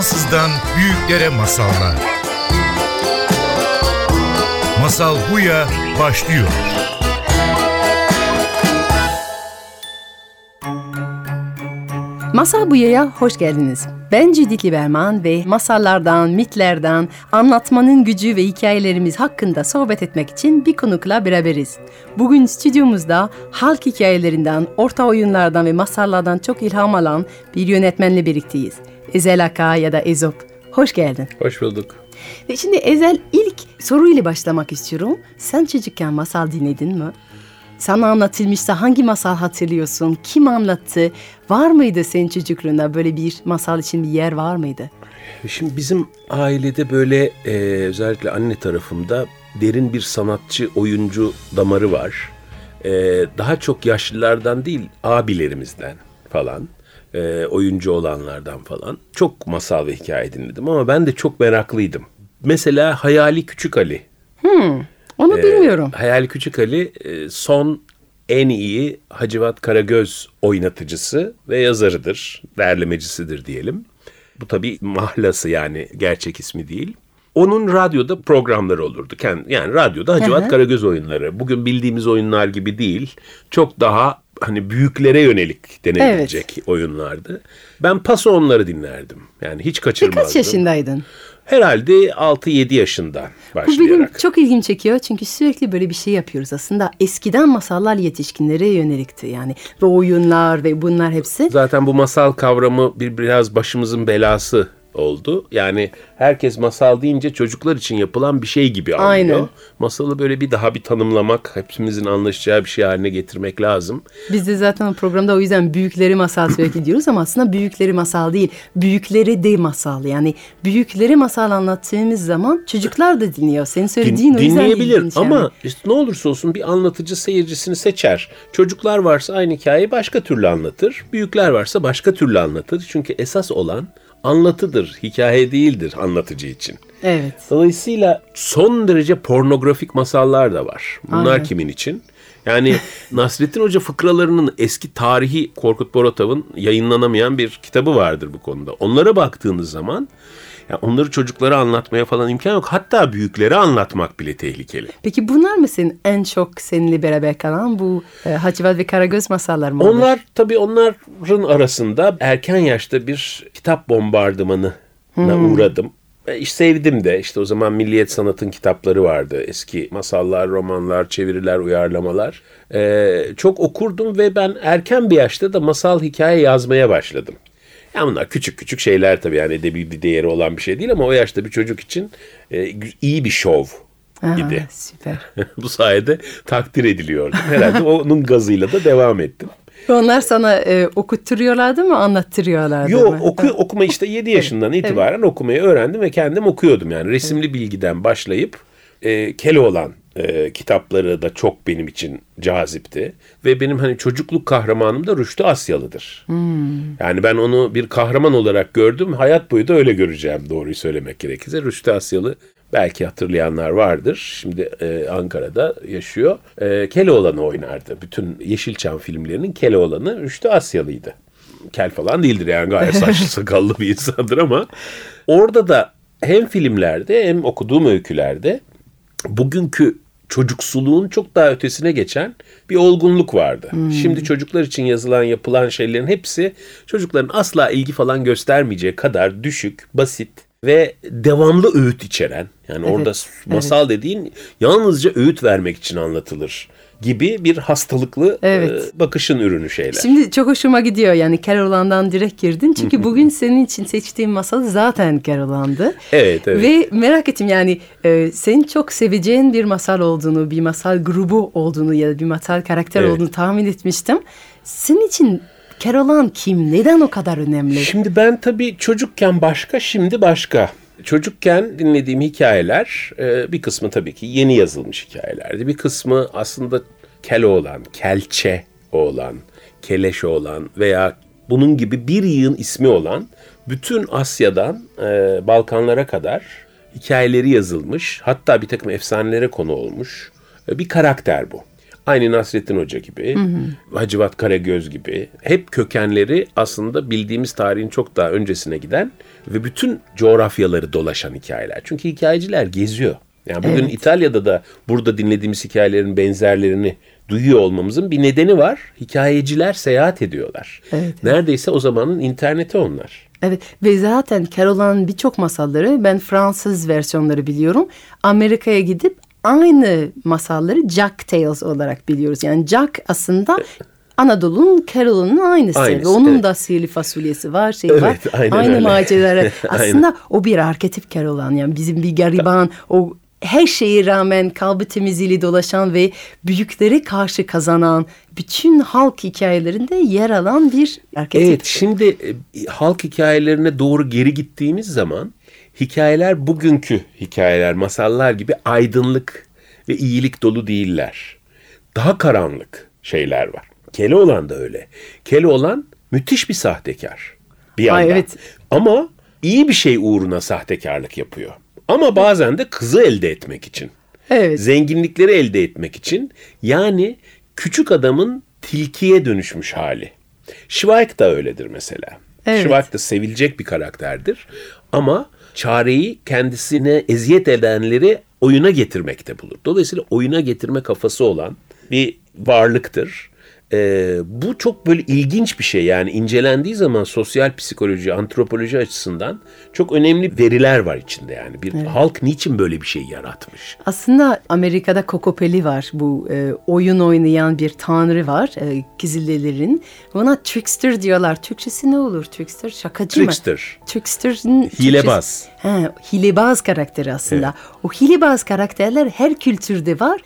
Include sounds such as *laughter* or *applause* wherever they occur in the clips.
Fransız'dan büyüklere masallar. Masal Buya başlıyor. Masal Buya'ya hoş geldiniz. Ben Judith Lieberman ve masallardan, mitlerden, anlatmanın gücü ve hikayelerimiz hakkında sohbet etmek için bir konukla beraberiz. Bugün stüdyomuzda halk hikayelerinden, orta oyunlardan ve masallardan çok ilham alan bir yönetmenle birlikteyiz. Ezel Aka ya da Ezop. Hoş geldin. Hoş bulduk. Ve şimdi Ezel ilk soruyla başlamak istiyorum. Sen çocukken masal dinledin mi? Sana anlatılmışsa hangi masal hatırlıyorsun? Kim anlattı? Var mıydı senin çocukluğunda böyle bir masal için bir yer var mıydı? Şimdi bizim ailede böyle e, özellikle anne tarafımda derin bir sanatçı, oyuncu damarı var. E, daha çok yaşlılardan değil, abilerimizden falan, e, oyuncu olanlardan falan. Çok masal ve hikaye dinledim ama ben de çok meraklıydım. Mesela Hayali Küçük Ali. Hmm, onu Ee, bilmiyorum. Hayali Küçük Ali e, son en iyi Hacivat Karagöz oynatıcısı ve yazarıdır, derlemecisidir diyelim. Bu tabii mahlası yani gerçek ismi değil. Onun radyoda programları olurdu. Yani radyoda Hacivat hı. Karagöz oyunları. Bugün bildiğimiz oyunlar gibi değil. Çok daha hani büyüklere yönelik denebilecek oyunlardı. Ben paso onları dinlerdim. Yani hiç kaçırmazdım. Kaç yaşındaydın? Herhalde 6-7 yaşından Bu benim başlayarak. çok ilgimi çekiyor çünkü sürekli böyle bir şey yapıyoruz aslında. Eskiden masallar yetişkinlere yönelikti yani. Ve oyunlar ve bunlar hepsi. Zaten bu masal kavramı bir biraz başımızın belası oldu. Yani herkes masal deyince çocuklar için yapılan bir şey gibi anlıyor. Aynen. Masalı böyle bir daha bir tanımlamak, hepimizin anlaşacağı bir şey haline getirmek lazım. Biz de zaten o programda o yüzden büyükleri masal sürekli diyoruz ama aslında büyükleri masal değil. Büyükleri de masal yani. Büyükleri masal anlattığımız zaman çocuklar da dinliyor. Senin söylediğin Din- o yüzden dinleyebilir ilginç yani. ama işte ne olursa olsun bir anlatıcı seyircisini seçer. Çocuklar varsa aynı hikayeyi başka türlü anlatır. Büyükler varsa başka türlü anlatır. Çünkü esas olan anlatıdır, hikaye değildir anlatıcı için. Evet. Dolayısıyla son derece pornografik masallar da var. Bunlar Aynen. kimin için? Yani *laughs* Nasrettin Hoca fıkralarının eski tarihi Korkut Boratav'ın yayınlanamayan bir kitabı vardır bu konuda. Onlara baktığınız zaman ya onları çocuklara anlatmaya falan imkan yok. Hatta büyüklere anlatmak bile tehlikeli. Peki bunlar mı senin en çok seninle beraber kalan bu e, Hacivat ve Karagöz masallar mı? olur? Onlar tabii onların arasında erken yaşta bir kitap bombardımanına uğradım. E, iş sevdim de işte o zaman Milliyet Sanat'ın kitapları vardı. Eski masallar, romanlar, çeviriler, uyarlamalar. E, çok okurdum ve ben erken bir yaşta da masal hikaye yazmaya başladım. Ya bunlar küçük küçük şeyler tabii yani edebi bir değeri olan bir şey değil ama o yaşta bir çocuk için e, iyi bir şov idi. Süper. *laughs* Bu sayede takdir ediliyordum. Herhalde onun gazıyla da devam ettim. Onlar sana e, okutturuyorlardı mı, anlattırıyorlardı Yok mı? oku, okuma işte 7 *laughs* yaşından itibaren okumayı öğrendim ve kendim okuyordum yani resimli bilgiden başlayıp e, Keloğlan e, kitapları da çok benim için cazipti ve benim hani çocukluk kahramanım da Rüştü Asyalı'dır. Yani ben onu bir kahraman olarak gördüm hayat boyu da öyle göreceğim doğruyu söylemek gerekirse Rüştü Asyalı belki hatırlayanlar vardır. Şimdi e, Ankara'da yaşıyor. E, Keloğlan'ı oynardı. Bütün Yeşilçam filmlerinin Keloğlan'ı Rüştü Asyalı'ydı kel falan değildir yani gayet *laughs* saçlı sakallı bir insandır ama orada da hem filmlerde hem okuduğum öykülerde bugünkü çocuksuluğun çok daha ötesine geçen bir olgunluk vardı. Şimdi çocuklar için yazılan yapılan şeylerin hepsi çocukların asla ilgi falan göstermeyeceği kadar düşük, basit ve devamlı öğüt içeren. Yani Evet, orada masal dediğin yalnızca öğüt vermek için anlatılır gibi bir hastalıklı Evet. e, bakışın ürünü şeyler. Şimdi çok hoşuma gidiyor yani Keloğlan'dan direkt girdin. Çünkü bugün senin için seçtiğim masal zaten Keloğlan'dı. Evet, evet. Ve merak ettim yani e, senin çok seveceğin bir masal olduğunu, bir masal grubu olduğunu ya da bir masal karakter Evet. olduğunu tahmin etmiştim. Senin için Keloğlan kim? Neden o kadar önemli? Şimdi ben tabii çocukken başka, şimdi başka. Çocukken dinlediğim hikayeler e, bir kısmı tabii ki yeni yazılmış hikayelerdi. Bir kısmı aslında Keloğlan, Kelçe olan, Keleş olan veya bunun gibi bir yığın ismi olan bütün Asya'dan e, Balkanlara kadar hikayeleri yazılmış. Hatta bir takım efsanelere konu olmuş e, bir karakter bu. Aynı Nasrettin Hoca gibi, Hacivat Karagöz gibi hep kökenleri aslında bildiğimiz tarihin çok daha öncesine giden ve bütün coğrafyaları dolaşan hikayeler. Çünkü hikayeciler geziyor. Yani bugün Evet. İtalya'da da burada dinlediğimiz hikayelerin benzerlerini duyuyor olmamızın bir nedeni var. Hikayeciler seyahat ediyorlar. Evet. Neredeyse o zamanın interneti onlar. Evet ve zaten Carolan birçok masalları ben Fransız versiyonları biliyorum. Amerika'ya gidip aynı masalları Jack Tales olarak biliyoruz. Yani Jack aslında Anadolu'nun Carolan'ın aynısı. Aynısı, Ve onun evet. da sihirli fasulyesi var, şey Evet, var. *laughs* aynen aynı öyle. *laughs* Aynen. Aslında o bir arketip Carolan. Yani bizim bir gariban, o her şeye rağmen kalbi temizliğiyle dolaşan ve büyükleri karşı kazanan bütün halk hikayelerinde yer alan bir arketip. Evet şimdi e, halk hikayelerine doğru geri gittiğimiz zaman hikayeler bugünkü hikayeler, masallar gibi aydınlık ve iyilik dolu değiller. Daha karanlık şeyler var. Keloğlan da öyle. Keloğlan müthiş bir sahtekar. Bir yandan. Ay, evet. Ama iyi bir şey uğruna sahtekarlık yapıyor. Ama bazen de kızı elde etmek için. Evet. Zenginlikleri elde etmek için yani küçük adamın tilkiye dönüşmüş hali. Schweik da öyledir mesela. Evet. Schweik da sevilecek bir karakterdir. Ama çareyi kendisine eziyet edenleri oyuna getirmekte bulur. Dolayısıyla oyuna getirme kafası olan bir varlıktır. Ee, bu çok böyle ilginç bir şey yani incelendiği zaman sosyal psikoloji, antropoloji açısından çok önemli veriler var içinde yani. Bir halk niçin böyle bir şey yaratmış? Aslında Amerika'da Kokopeli var. Bu e, oyun oynayan bir tanrı var. E, Kizillilerin. Ona trickster diyorlar. Türkçesi ne olur? Trickster şakacı mı? Trickster. Trickster'ın Türkçesi- Hilebaz. He, hilebaz karakteri aslında. O hilebaz karakterler her kültürde var.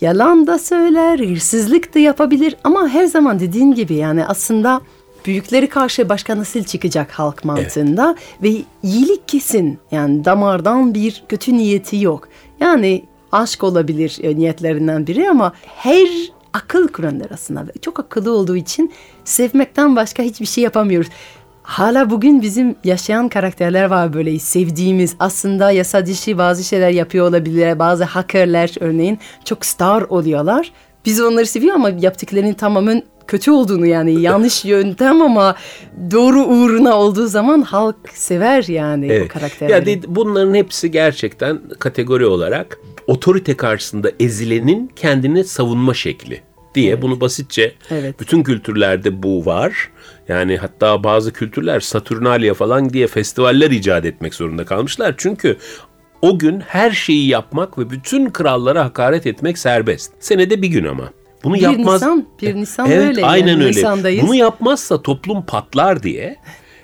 Yalan da söyler, hırsızlık da yapabilir ama her zaman dediğin gibi yani aslında büyükleri karşı başka nasıl çıkacak halk mantığında ve iyilik kesin yani damardan bir kötü niyeti yok. Yani aşk olabilir e, niyetlerinden biri ama her akıl kuranlar aslında çok akıllı olduğu için sevmekten başka hiçbir şey yapamıyoruz. Hala bugün bizim yaşayan karakterler var böyle sevdiğimiz aslında yasa dışı bazı şeyler yapıyor olabilir. Bazı hackerler örneğin çok star oluyorlar. Biz onları seviyor ama yaptıklarının tamamen kötü olduğunu yani *laughs* yanlış yöntem ama doğru uğruna olduğu zaman halk sever yani o karakterleri. Ya de- bunların hepsi gerçekten kategori olarak otorite karşısında ezilenin kendini savunma şekli diye bunu basitçe Evet. bütün kültürlerde bu var. Yani hatta bazı kültürler Saturnalia falan diye festivaller icat etmek zorunda kalmışlar. Çünkü o gün her şeyi yapmak ve bütün krallara hakaret etmek serbest. Senede bir gün ama. Bunu Bir yapmaz. Nisan, bir Nisan evet, öyle. Aynen yani. öyle. Nisan'dayız. Bunu yapmazsa toplum patlar diye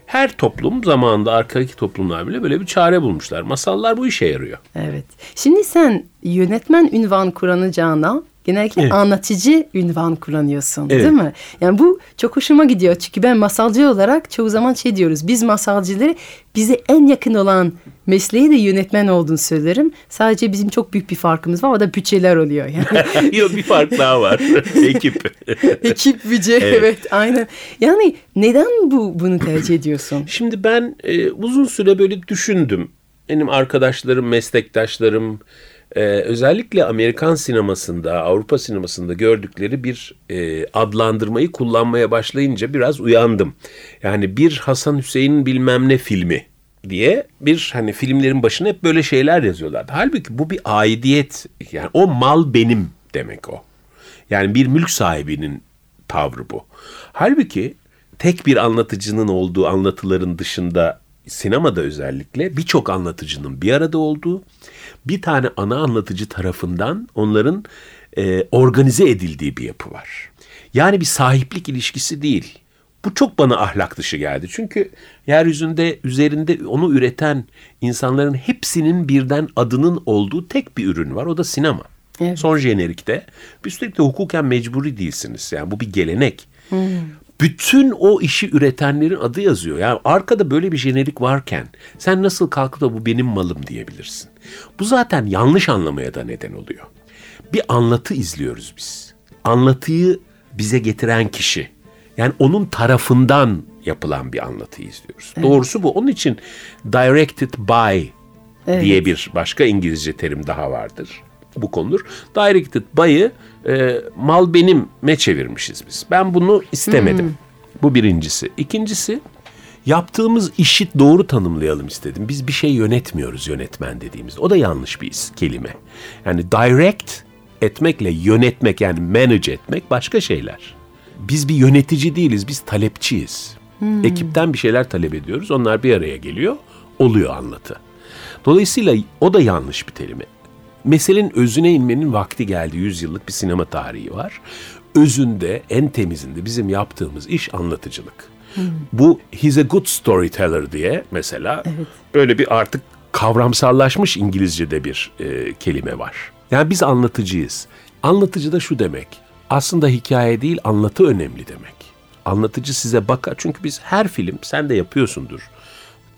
her toplum zamanında arkadaki toplumlar bile böyle bir çare bulmuşlar. Masallar bu işe yarıyor. Evet. Şimdi sen yönetmen ünvan kullanacağına genellikle Evet. anlatıcı ünvan kullanıyorsun Evet. değil mi? Yani bu çok hoşuma gidiyor. Çünkü ben masalcı olarak çoğu zaman şey diyoruz. Biz masalcıları bize en yakın olan mesleği de yönetmen olduğunu söylerim. Sadece bizim çok büyük bir farkımız var. O da bütçeler oluyor. Yani *laughs* Yok bir fark daha var. *laughs* Ekip. *laughs* ekip bütçe evet. aynen. Yani neden bu bunu tercih ediyorsun? Şimdi ben e, uzun süre böyle düşündüm. Benim arkadaşlarım, meslektaşlarım e, özellikle Amerikan sinemasında, Avrupa sinemasında gördükleri bir e, adlandırmayı kullanmaya başlayınca biraz uyandım. Yani bir Hasan Hüseyin bilmem ne filmi diye bir hani filmlerin başına hep böyle şeyler yazıyorlardı. Halbuki bu bir aidiyet yani o mal benim demek o. Yani bir mülk sahibinin tavrı bu. Halbuki tek bir anlatıcının olduğu anlatıların dışında sinemada özellikle birçok anlatıcının bir arada olduğu, bir tane ana anlatıcı tarafından onların e, organize edildiği bir yapı var. Yani bir sahiplik ilişkisi değil. Bu çok bana ahlak dışı geldi. Çünkü yeryüzünde üzerinde onu üreten insanların hepsinin birden adının olduğu tek bir ürün var. O da sinema. Evet. Son jenerikte. Üstelik de hukuken mecburi değilsiniz. Yani bu bir gelenek. Bütün o işi üretenlerin adı yazıyor. Yani arkada böyle bir jenerik varken sen nasıl kalkıp da bu benim malım diyebilirsin. Bu zaten yanlış anlamaya da neden oluyor. Bir anlatı izliyoruz biz. Anlatıyı bize getiren kişi. Yani onun tarafından yapılan bir anlatı izliyoruz. Doğrusu bu. Onun için directed by diye bir başka İngilizce terim daha vardır. Bu konudur. Directed buy'ı e, mal benim'e çevirmişiz biz. Ben bunu istemedim. Bu birincisi. İkincisi yaptığımız işi doğru tanımlayalım istedim. Biz bir şey yönetmiyoruz yönetmen dediğimizde. O da yanlış bir kelime. Yani direct etmekle yönetmek yani manage etmek başka şeyler. Biz bir yönetici değiliz, biz talepçiyiz. Ekipten bir şeyler talep ediyoruz. Onlar bir araya geliyor, oluyor anlatı. Dolayısıyla o da yanlış bir kelime. Meselenin özüne inmenin vakti geldi. Yüzyıllık bir sinema tarihi var. Özünde, en temizinde bizim yaptığımız iş anlatıcılık. Bu he's a good storyteller diye mesela böyle bir artık kavramsallaşmış İngilizce'de bir e, kelime var. Yani biz anlatıcıyız. Anlatıcı da şu demek. Aslında hikaye değil anlatı önemli demek. Anlatıcı size bakar. Çünkü biz her film sen de yapıyorsundur.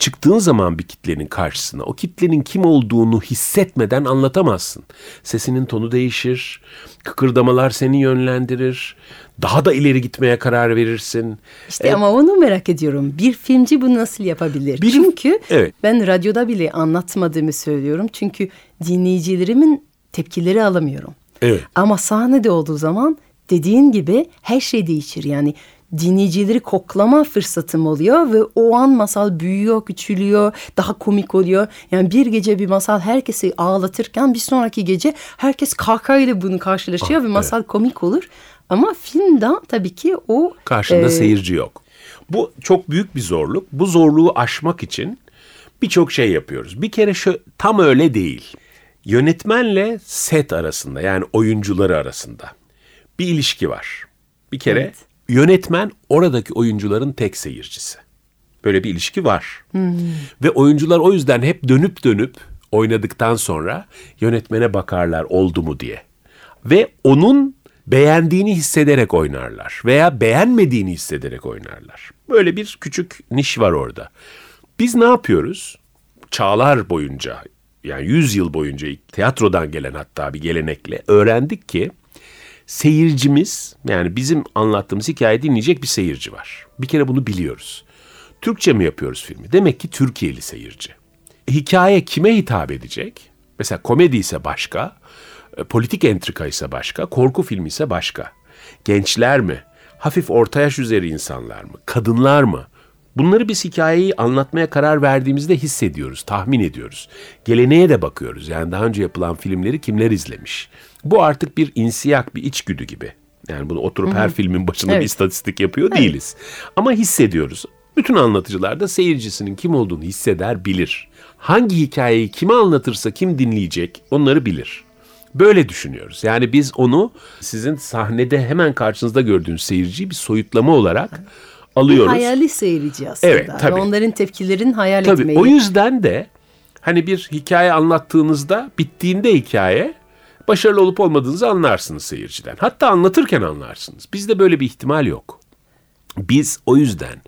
Çıktığın zaman bir kitlenin karşısına o kitlenin kim olduğunu hissetmeden anlatamazsın. Sesinin tonu değişir, kıkırdamalar seni yönlendirir, daha da ileri gitmeye karar verirsin. İşte ama onu merak ediyorum. Bir filmci bunu nasıl yapabilir? Bir- Çünkü Evet. ben radyoda bile anlatmadığımı söylüyorum. Çünkü dinleyicilerimin tepkileri alamıyorum. Evet. Ama sahnede olduğu zaman dediğin gibi her şey değişir. Yani dinleyicileri koklama fırsatım oluyor ve o an masal büyüyor, küçülüyor, daha komik oluyor. Yani bir gece bir masal herkesi ağlatırken bir sonraki gece herkes kahkahayla bunu karşılaşıyor Ah, ve masal komik olur. Ama filmde tabii ki o Karşında e, seyirci yok. Bu çok büyük bir zorluk. Bu zorluğu aşmak için birçok şey yapıyoruz. Bir kere şu tam öyle değil. Yönetmenle set arasında yani oyuncuları arasında bir ilişki var. Bir kere Evet. Yönetmen oradaki oyuncuların tek seyircisi. Böyle bir ilişki var. Ve oyuncular o yüzden hep dönüp dönüp oynadıktan sonra yönetmene bakarlar oldu mu diye. Ve onun beğendiğini hissederek oynarlar veya beğenmediğini hissederek oynarlar. Böyle bir küçük niş var orada. Biz ne yapıyoruz? Çağlar boyunca yani 100 yıl boyunca tiyatrodan gelen hatta bir gelenekle öğrendik ki seyircimiz yani bizim anlattığımız hikaye dinleyecek bir seyirci var. Bir kere bunu biliyoruz. Türkçe mi yapıyoruz filmi? Demek ki Türkiye'li seyirci. Hikaye kime hitap edecek? Mesela komedi ise başka, e, politik entrika ise başka, korku filmi ise başka. Gençler mi? Hafif orta yaş üzeri insanlar mı? Kadınlar mı? Bunları biz hikayeyi anlatmaya karar verdiğimizde hissediyoruz, tahmin ediyoruz. Geleneğe de bakıyoruz. Yani daha önce yapılan filmleri kimler izlemiş? Bu artık bir insiyak, bir içgüdü gibi. Yani bunu oturup her filmin başında bir Evet. istatistik yapıyor değiliz. Ama hissediyoruz. Bütün anlatıcılar da seyircisinin kim olduğunu hisseder, bilir. Hangi hikayeyi kime anlatırsa kim dinleyecek onları bilir. Böyle düşünüyoruz. Yani biz onu sizin sahnede hemen karşınızda gördüğünüz seyirciyi bir soyutlama olarak alıyoruz. hayali seyirci aslında. Evet, tabii. Ve onların tepkilerini hayal Tabii etmeyi. o yüzden de hani bir hikaye anlattığınızda bittiğinde hikaye başarılı olup olmadığınızı anlarsınız seyirciden. Hatta anlatırken anlarsınız. Bizde böyle bir ihtimal yok. Biz o yüzden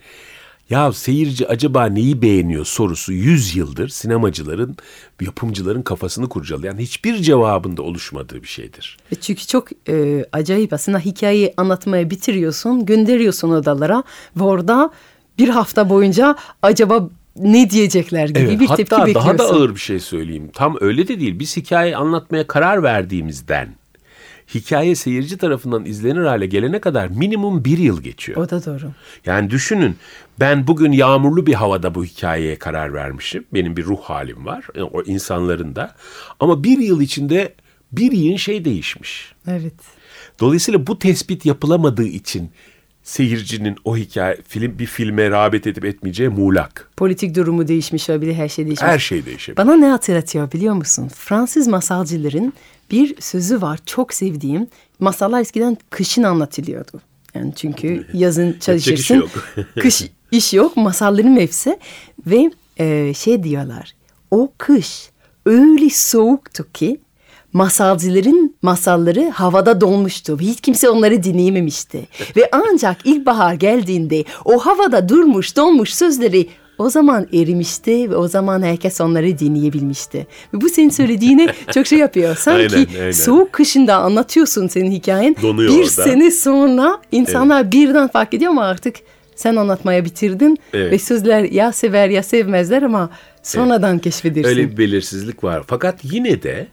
ya seyirci acaba neyi beğeniyor sorusu 100 yıldır sinemacıların, yapımcıların kafasını kurcalayan hiçbir cevabında oluşmadığı bir şeydir. Ve Çünkü çok e, acayip aslında hikayeyi anlatmaya bitiriyorsun, gönderiyorsun odalara ve orada bir hafta boyunca acaba ne diyecekler gibi Evet, bir hatta tepki daha bekliyorsun. da ağır bir şey söyleyeyim. Tam öyle de değil. Biz hikaye anlatmaya karar verdiğimizden hikaye seyirci tarafından izlenir hale gelene kadar minimum bir yıl geçiyor. O da doğru. Yani düşünün ben bugün yağmurlu bir havada bu hikayeye karar vermişim. Benim bir ruh halim var e, o insanların da. Ama bir yıl içinde bir yığın şey değişmiş. Evet. Dolayısıyla bu tespit yapılamadığı için seyircinin o hikaye film bir filme rağbet edip etmeyeceği muğlak. Politik durumu değişmiş olabilir, her şey değişmiş. Her şey değişebilir. Bana ne hatırlatıyor biliyor musun? Fransız masalcıların bir sözü var çok sevdiğim. Masallar eskiden kışın anlatılıyordu. Yani çünkü *laughs* yazın çalışırsın. işi yok. *laughs* kış iş yok. Masalların mevsi ve e, şey diyorlar. O kış öyle soğuktu ki masalcıların masalları havada donmuştu. ve Hiç kimse onları dinleyememişti. ve ancak ilkbahar geldiğinde o havada durmuş donmuş sözleri o zaman erimişti ve o zaman herkes onları dinleyebilmişti. Ve bu senin söylediğine *laughs* çok şey yapıyor. Sanki Aynen, aynen. soğuk kışında anlatıyorsun senin hikayen. Donuyor bir orada. sene sonra insanlar birden fark ediyor ama artık sen anlatmaya bitirdin. Evet. Ve sözler ya sever ya sevmezler ama sonradan keşfedirsin. Öyle bir belirsizlik var. Fakat yine de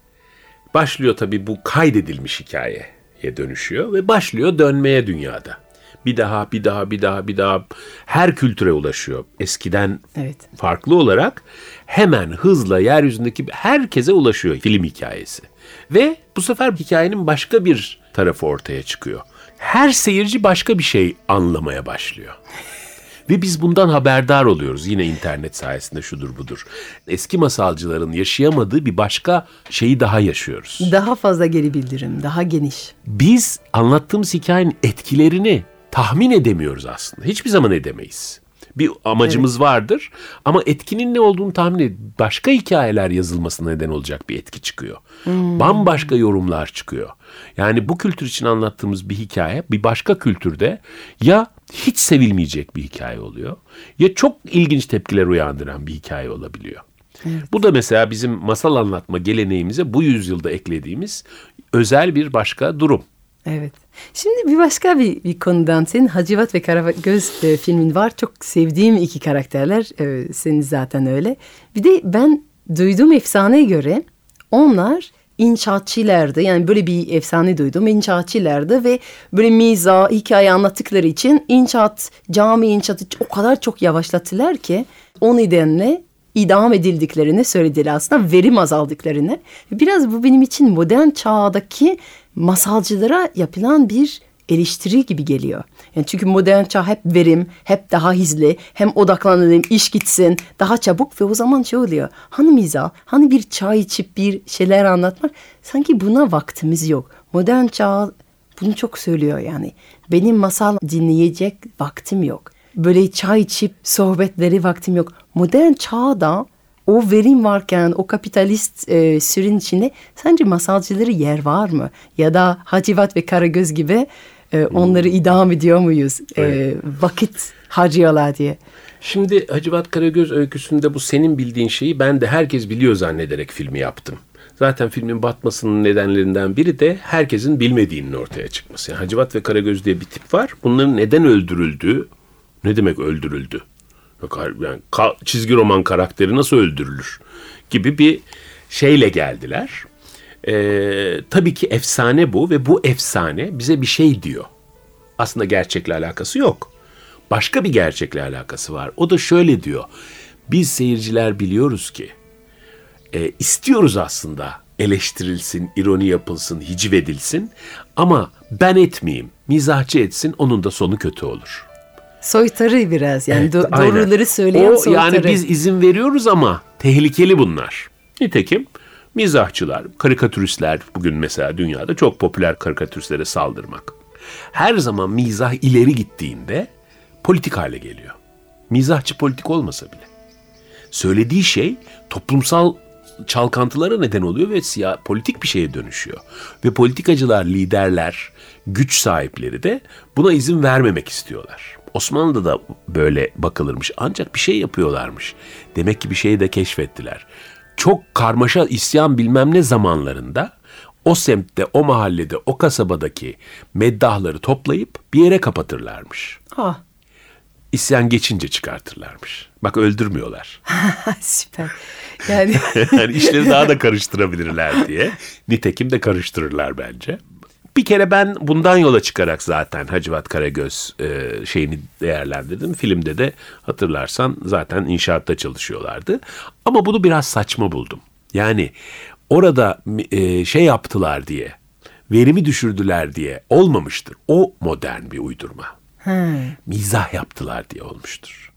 Başlıyor tabii bu kaydedilmiş hikayeye dönüşüyor ve başlıyor dönmeye dünyada. Bir daha, bir daha, bir daha, bir daha her kültüre ulaşıyor. Eskiden Evet. farklı olarak hemen hızla yeryüzündeki herkese ulaşıyor film hikayesi. Ve bu sefer hikayenin başka bir tarafı ortaya çıkıyor. Her seyirci başka bir şey anlamaya başlıyor. Ve biz bundan haberdar oluyoruz yine internet sayesinde şudur budur. Eski masalcıların yaşayamadığı bir başka şeyi daha yaşıyoruz. Daha fazla geri bildirim, daha geniş. Biz anlattığımız hikayenin etkilerini tahmin edemiyoruz aslında. Hiçbir zaman edemeyiz. Bir amacımız vardır ama etkinin ne olduğunu tahmin ed başka hikayeler yazılmasına neden olacak bir etki çıkıyor. Bambaşka yorumlar çıkıyor. Yani bu kültür için anlattığımız bir hikaye bir başka kültürde ya hiç sevilmeyecek bir hikaye oluyor ya çok ilginç tepkiler uyandıran bir hikaye olabiliyor. Bu da mesela bizim masal anlatma geleneğimize bu yüzyılda eklediğimiz özel bir başka durum. Evet. Şimdi bir başka bir, bir konudan senin Hacivat ve Karagöz e, filmin var. Çok sevdiğim iki karakterler. E, senin zaten öyle. Bir de ben duyduğum efsaneye göre onlar inşaatçılardı. Yani böyle bir efsane duydum. İnşaatçılardı ve böyle miza, hikaye anlattıkları için inşaat, cami inşaatı o kadar çok yavaşlattılar ki o nedenle idam edildiklerini söylediler aslında verim azaldıklarını. Biraz bu benim için modern çağdaki masalcılara yapılan bir eleştiri gibi geliyor. Yani çünkü modern çağ hep verim, hep daha hızlı, hem odaklanalım, iş gitsin, daha çabuk ve o zaman şey oluyor. Hani mizah, hani bir çay içip bir şeyler anlatmak, sanki buna vaktimiz yok. Modern çağ bunu çok söylüyor yani. Benim masal dinleyecek vaktim yok. Böyle çay içip sohbetleri vaktim yok. Modern çağda o verim varken o kapitalist e, sürün içinde sence masalcıları yer var mı? Ya da Hacivat ve Karagöz gibi e, onları idam ediyor muyuz? E, vakit harcıyorlar diye. Şimdi Hacivat Karagöz öyküsünde bu senin bildiğin şeyi ben de herkes biliyor zannederek filmi yaptım. Zaten filmin batmasının nedenlerinden biri de herkesin bilmediğinin ortaya çıkması. Yani Hacivat ve Karagöz diye bir tip var. Bunların neden öldürüldüğü, ne demek öldürüldü? Yani çizgi roman karakteri nasıl öldürülür gibi bir şeyle geldiler. Ee, tabii ki efsane bu ve bu efsane bize bir şey diyor. Aslında gerçekle alakası yok. Başka bir gerçekle alakası var. O da şöyle diyor. Biz seyirciler biliyoruz ki e, istiyoruz aslında eleştirilsin, ironi yapılsın, hiciv edilsin ama ben etmeyeyim, mizahçı etsin onun da sonu kötü olur. Soytarı biraz yani Evet, do- aynen. doğruları söyleyen o, soytarı. Yani biz izin veriyoruz ama tehlikeli bunlar. Nitekim mizahçılar, karikatüristler bugün mesela dünyada çok popüler karikatüristlere saldırmak. Her zaman mizah ileri gittiğinde politik hale geliyor. Mizahçı politik olmasa bile. Söylediği şey toplumsal çalkantılara neden oluyor ve siyah, politik bir şeye dönüşüyor. Ve politikacılar, liderler, güç sahipleri de buna izin vermemek istiyorlar. Osmanlı'da da böyle bakılırmış ancak bir şey yapıyorlarmış. Demek ki bir şeyi de keşfettiler. Çok karmaşa isyan bilmem ne zamanlarında o semtte, o mahallede, o kasabadaki meddahları toplayıp bir yere kapatırlarmış. Ah, İsyan geçince çıkartırlarmış. Bak öldürmüyorlar. *laughs* süper. Yani *laughs* yani işleri daha da karıştırabilirler diye. Nitekim de karıştırırlar bence. Bir kere ben bundan yola çıkarak zaten Hacivat Karagöz e, şeyini değerlendirdim. Filmde de hatırlarsan zaten inşaatta çalışıyorlardı. Ama bunu biraz saçma buldum. Yani orada e, şey yaptılar diye, verimi düşürdüler diye olmamıştır. O modern bir uydurma. Mizah yaptılar diye olmuştur.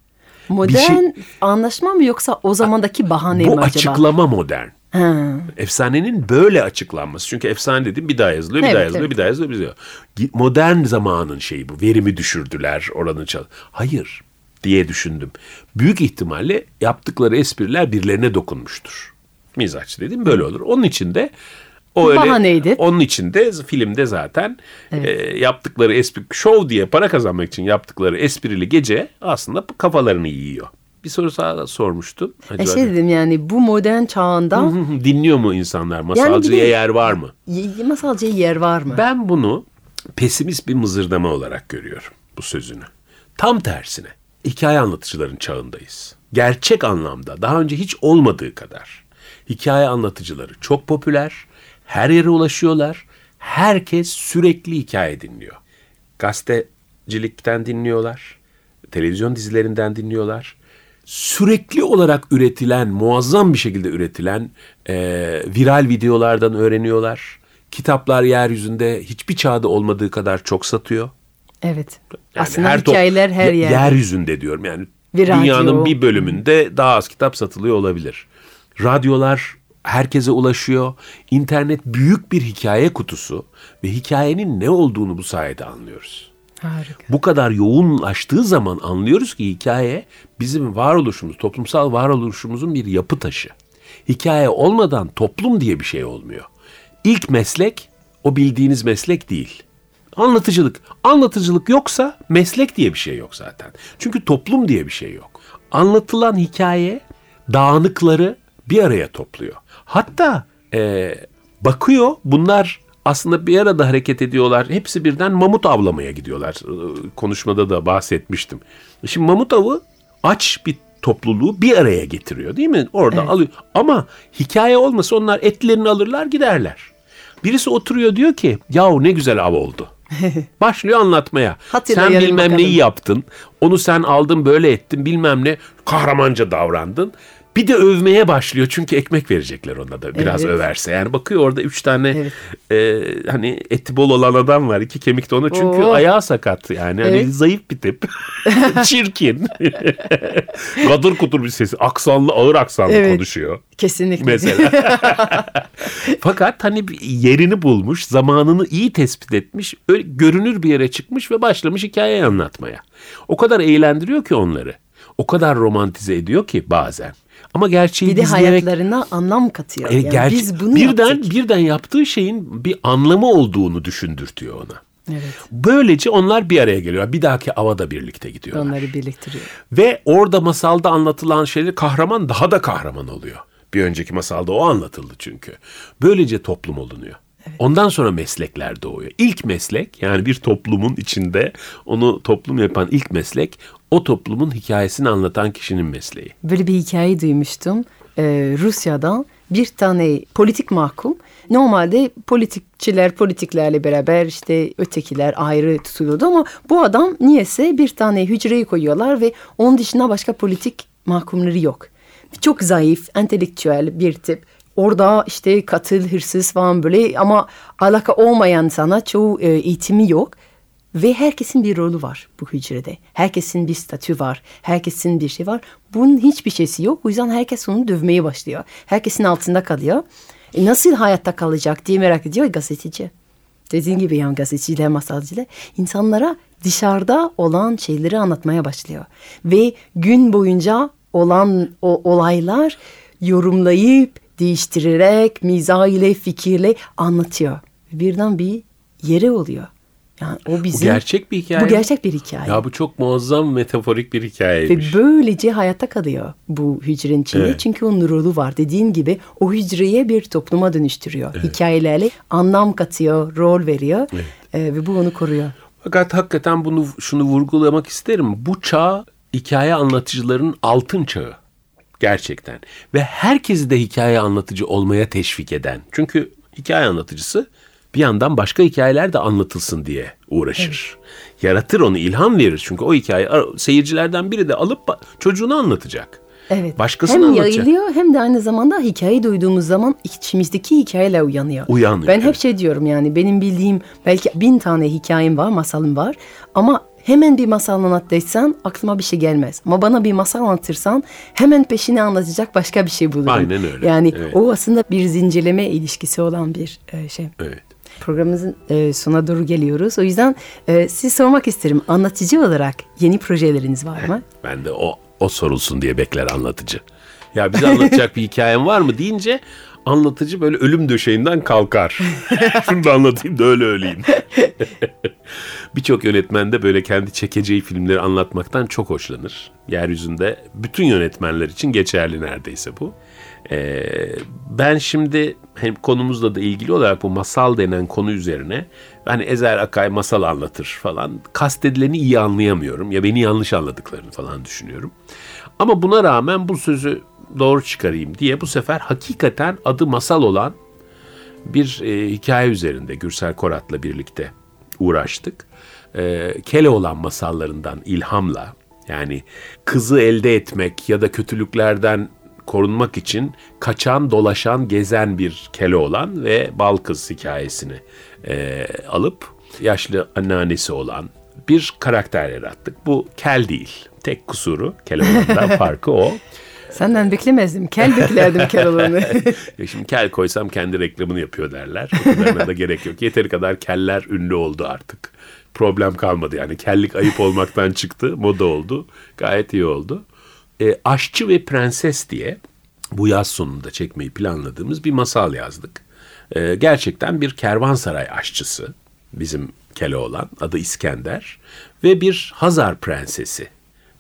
modern anlaşma mı yoksa o zamandaki bahane mi Bu acaba? açıklama modern. Ha. Efsanenin böyle açıklanması. Çünkü efsane dedim bir daha yazılıyor, bir Evet, daha yazılıyor, evet. bir daha yazılıyor, bir daha yazılıyor. Modern zamanın şeyi bu. Verimi düşürdüler, oranın çal. Hayır diye düşündüm. Büyük ihtimalle yaptıkları espriler birilerine dokunmuştur. Mizahçı dedim böyle olur. Onun için de o öyle Bahaneydi. onun için de filmde zaten e, yaptıkları espri şov diye para kazanmak için yaptıkları esprili gece aslında kafalarını yiyor. Bir soru daha sormuştun. E Acaba- şey dedim yani bu modern çağında Dinliyor mu insanlar? Masalcıya de- yer var mı? masalcıya yer var mı? Ben bunu pesimist bir mızırdama olarak görüyorum bu sözünü. Tam tersine hikaye anlatıcıların çağındayız. Gerçek anlamda daha önce hiç olmadığı kadar hikaye anlatıcıları çok popüler. Her yere ulaşıyorlar. Herkes sürekli hikaye dinliyor. Gazetecilikten dinliyorlar. Televizyon dizilerinden dinliyorlar. Sürekli olarak üretilen, muazzam bir şekilde üretilen e, viral videolardan öğreniyorlar. Kitaplar yeryüzünde hiçbir çağda olmadığı kadar çok satıyor. Evet. Yani Aslında her hikayeler her ye- yerde. Yeryüzünde diyorum yani. Bir dünyanın radyo. bir bölümünde daha az kitap satılıyor olabilir. Radyolar herkese ulaşıyor. İnternet büyük bir hikaye kutusu ve hikayenin ne olduğunu bu sayede anlıyoruz. Harika. Bu kadar yoğunlaştığı zaman anlıyoruz ki hikaye bizim varoluşumuz, toplumsal varoluşumuzun bir yapı taşı. Hikaye olmadan toplum diye bir şey olmuyor. İlk meslek o bildiğiniz meslek değil. Anlatıcılık. Anlatıcılık yoksa meslek diye bir şey yok zaten. Çünkü toplum diye bir şey yok. Anlatılan hikaye dağınıkları bir araya topluyor. Hatta e, bakıyor bunlar aslında bir arada hareket ediyorlar. Hepsi birden mamut avlamaya gidiyorlar. E, Konuşmada da bahsetmiştim. Şimdi mamut avı aç bir topluluğu bir araya getiriyor değil mi? Orada alıyor. Ama hikaye olmasa onlar etlerini alırlar giderler. Birisi oturuyor diyor ki yahu ne güzel av oldu. *laughs* Başlıyor anlatmaya. Hatırlayalım sen bilmem bakalım. neyi yaptın. Onu sen aldın böyle ettin bilmem ne. Kahramanca davrandın. Bir de övmeye başlıyor çünkü ekmek verecekler ona da biraz Evet. överse. Yani bakıyor orada üç tane Evet. e, hani eti bol olan adam var. iki kemik de ona çünkü Oo. ayağı sakat yani. Hani Evet. zayıf bir tip. *laughs* Çirkin. *laughs* Gadır kutur bir sesi. Aksanlı ağır aksanlı Evet. konuşuyor. Kesinlikle. Mesela. *laughs* Fakat hani yerini bulmuş, zamanını iyi tespit etmiş, görünür bir yere çıkmış ve başlamış hikaye anlatmaya. O kadar eğlendiriyor ki onları. O kadar romantize ediyor ki bazen. Ama gerçeği bir de gizlemek hayatlarına anlam katıyor. e, Yani gerçe- biz bunu birden yaptık. birden yaptığı şeyin bir anlamı olduğunu düşündürtüyor ona. Evet. Böylece onlar bir araya geliyor. Bir dahaki ava da birlikte gidiyorlar. Onları birleştiriyor. Ve orada masalda anlatılan şeyler kahraman daha da kahraman oluyor. Bir önceki masalda o anlatıldı çünkü. Böylece toplum olunuyor. Ondan sonra meslekler doğuyor. İlk meslek yani bir toplumun içinde onu toplum yapan ilk meslek o toplumun hikayesini anlatan kişinin mesleği. Böyle bir hikaye duymuştum. Ee, Rusya'dan bir tane politik mahkum. Normalde politikçiler politiklerle beraber işte ötekiler ayrı tutuluyordu ama bu adam niyeyse bir tane hücreyi koyuyorlar ve onun dışında başka politik mahkumları yok. Çok zayıf, entelektüel bir tip. Orada işte katil, hırsız falan böyle ama alaka olmayan sana çoğu e, eğitimi yok. Ve herkesin bir rolü var bu hücrede. Herkesin bir statü var. Herkesin bir şey var. Bunun hiçbir şeysi yok. O yüzden herkes onu dövmeye başlıyor. Herkesin altında kalıyor. E nasıl hayatta kalacak diye merak ediyor gazeteci. Dediğin gibi yani gazeteciler, masalcılar insanlara dışarıda olan şeyleri anlatmaya başlıyor. Ve gün boyunca olan o olaylar yorumlayıp, değiştirerek, mizah ile, fikirle anlatıyor. Birden bir yere oluyor. Yani o Bu bizim... gerçek bir hikaye. Bu gerçek bir hikaye. Ya bu çok muazzam metaforik bir Ve hikayeymiş. böylece hayatta kalıyor bu hücrenin içinde. Evet. Çünkü onun rolü var. Dediğin gibi o hücreye bir topluma dönüştürüyor. Hikayelerle anlam katıyor, rol veriyor. Ee, ve bu onu koruyor. Fakat hakikaten bunu şunu vurgulamak isterim. Bu çağ hikaye anlatıcıların altın çağı. Gerçekten. Ve herkesi de hikaye anlatıcı olmaya teşvik eden. Çünkü hikaye anlatıcısı bir yandan başka hikayeler de anlatılsın diye uğraşır. Yaratır onu, ilham verir. Çünkü o hikaye seyircilerden biri de alıp çocuğuna anlatacak. Evet. Başkasına hem anlatacak. yayılıyor hem de aynı zamanda hikaye duyduğumuz zaman içimizdeki hikayeler uyanıyor. Uyanıyor, Ben hep evet. şey diyorum yani benim bildiğim belki bin tane hikayem var, masalım var. Ama hemen bir masal anlat desen aklıma bir şey gelmez. Ama bana bir masal anlatırsan hemen peşine anlatacak başka bir şey bulurum. Aynen öyle, Yani evet. o aslında bir zincirleme ilişkisi olan bir e, şey. Evet. Programımızın e, sona doğru geliyoruz. O yüzden e, siz sormak isterim. Anlatıcı olarak yeni projeleriniz var mı? *laughs* Ben de o o sorulsun diye bekler anlatıcı. Ya bize anlatacak bir hikayen var mı deyince anlatıcı böyle ölüm döşeğinden kalkar. *laughs* Şunu da anlatayım da öyle öleyim. *laughs* Birçok yönetmen de böyle kendi çekeceği filmleri anlatmaktan çok hoşlanır. Yeryüzünde bütün yönetmenler için geçerli neredeyse bu. Ee, ben şimdi hem konumuzla da ilgili olarak bu masal denen konu üzerine hani Ezer Akay masal anlatır falan kastedileni iyi anlayamıyorum ya beni yanlış anladıklarını falan düşünüyorum. Ama buna rağmen bu sözü doğru çıkarayım diye bu sefer hakikaten adı masal olan bir e, hikaye üzerinde Gürsel Korat'la birlikte uğraştık. E, Keloğlan masallarından ilhamla yani kızı elde etmek ya da kötülüklerden korunmak için kaçan, dolaşan, gezen bir Keloğlan ve bal kız hikayesini e, alıp yaşlı anneannesi olan bir karakter yarattık. Bu kel değil. Tek kusuru Keloğlan'dan *laughs* farkı o. Senden beklemezdim. Kel beklerdim kel olanı. ya *laughs* şimdi kel koysam kendi reklamını yapıyor derler. O kadarına da gerek yok. Yeteri kadar keller ünlü oldu artık. Problem kalmadı yani. Kellik ayıp olmaktan çıktı. Moda oldu. Gayet iyi oldu. E, Aşçı ve Prenses diye bu yaz sonunda çekmeyi planladığımız bir masal yazdık. E, gerçekten bir kervansaray aşçısı bizim Keloğlan adı İskender ve bir Hazar prensesi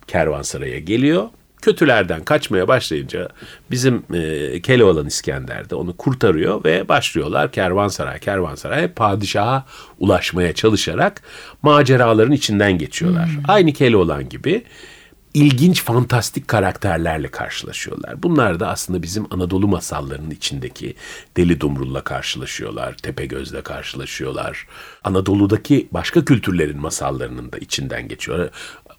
kervansaraya geliyor kötülerden kaçmaya başlayınca bizim e, Keloğlan İskender de onu kurtarıyor ve başlıyorlar kervansaray kervansaray padişaha ulaşmaya çalışarak maceraların içinden geçiyorlar. Hmm. Aynı Keloğlan gibi ilginç fantastik karakterlerle karşılaşıyorlar. Bunlar da aslında bizim Anadolu masallarının içindeki Deli Dumrul'la karşılaşıyorlar, Tepegöz'le karşılaşıyorlar. Anadolu'daki başka kültürlerin masallarının da içinden geçiyorlar